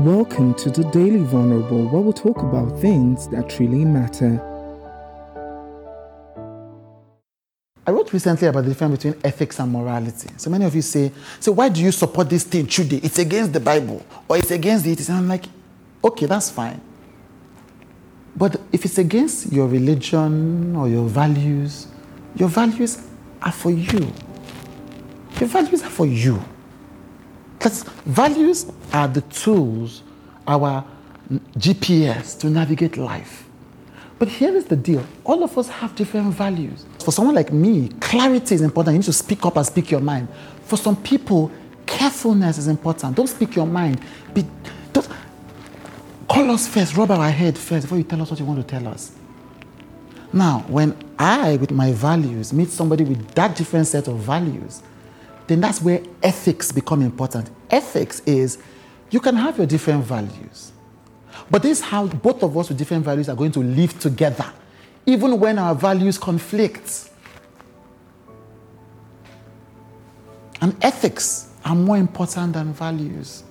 Welcome to the Daily Vulnerable, where we'll talk about things that really matter. I wrote recently about the difference between ethics and morality. So many of you say, so why do you support this thing today? It's against the Bible or it's against the atheism. I'm like, okay, that's fine. But if it's against your religion or your values, your values are for you. Your values are for you. Because values are the tools, our GPS to navigate life. But here is the deal all of us have different values. For someone like me, clarity is important. You need to speak up and speak your mind. For some people, carefulness is important. Don't speak your mind. Be, don't, call us first, rub our head first before you tell us what you want to tell us. Now, when I, with my values, meet somebody with that different set of values, then that's where ethics become important. Ethics is you can have your different values, but this is how both of us with different values are going to live together, even when our values conflict. And ethics are more important than values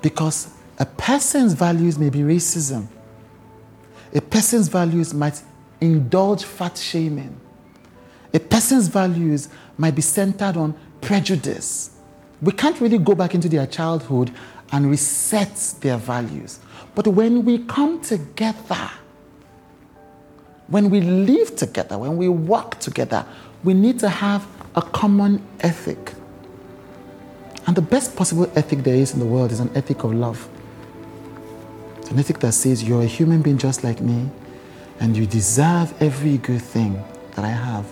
because a person's values may be racism. A person's values might indulge fat shaming. A person's values might be centered on prejudice. We can't really go back into their childhood and reset their values. But when we come together, when we live together, when we work together, we need to have a common ethic. And the best possible ethic there is in the world is an ethic of love. An ethic that says you're a human being just like me and you deserve every good thing that I have.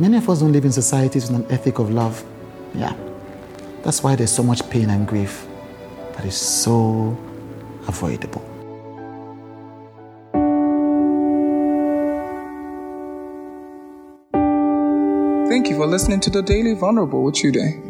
Many of us don't live in societies with an ethic of love. Yeah. That's why there's so much pain and grief that is so avoidable. Thank you for listening to the Daily Vulnerable with Chude.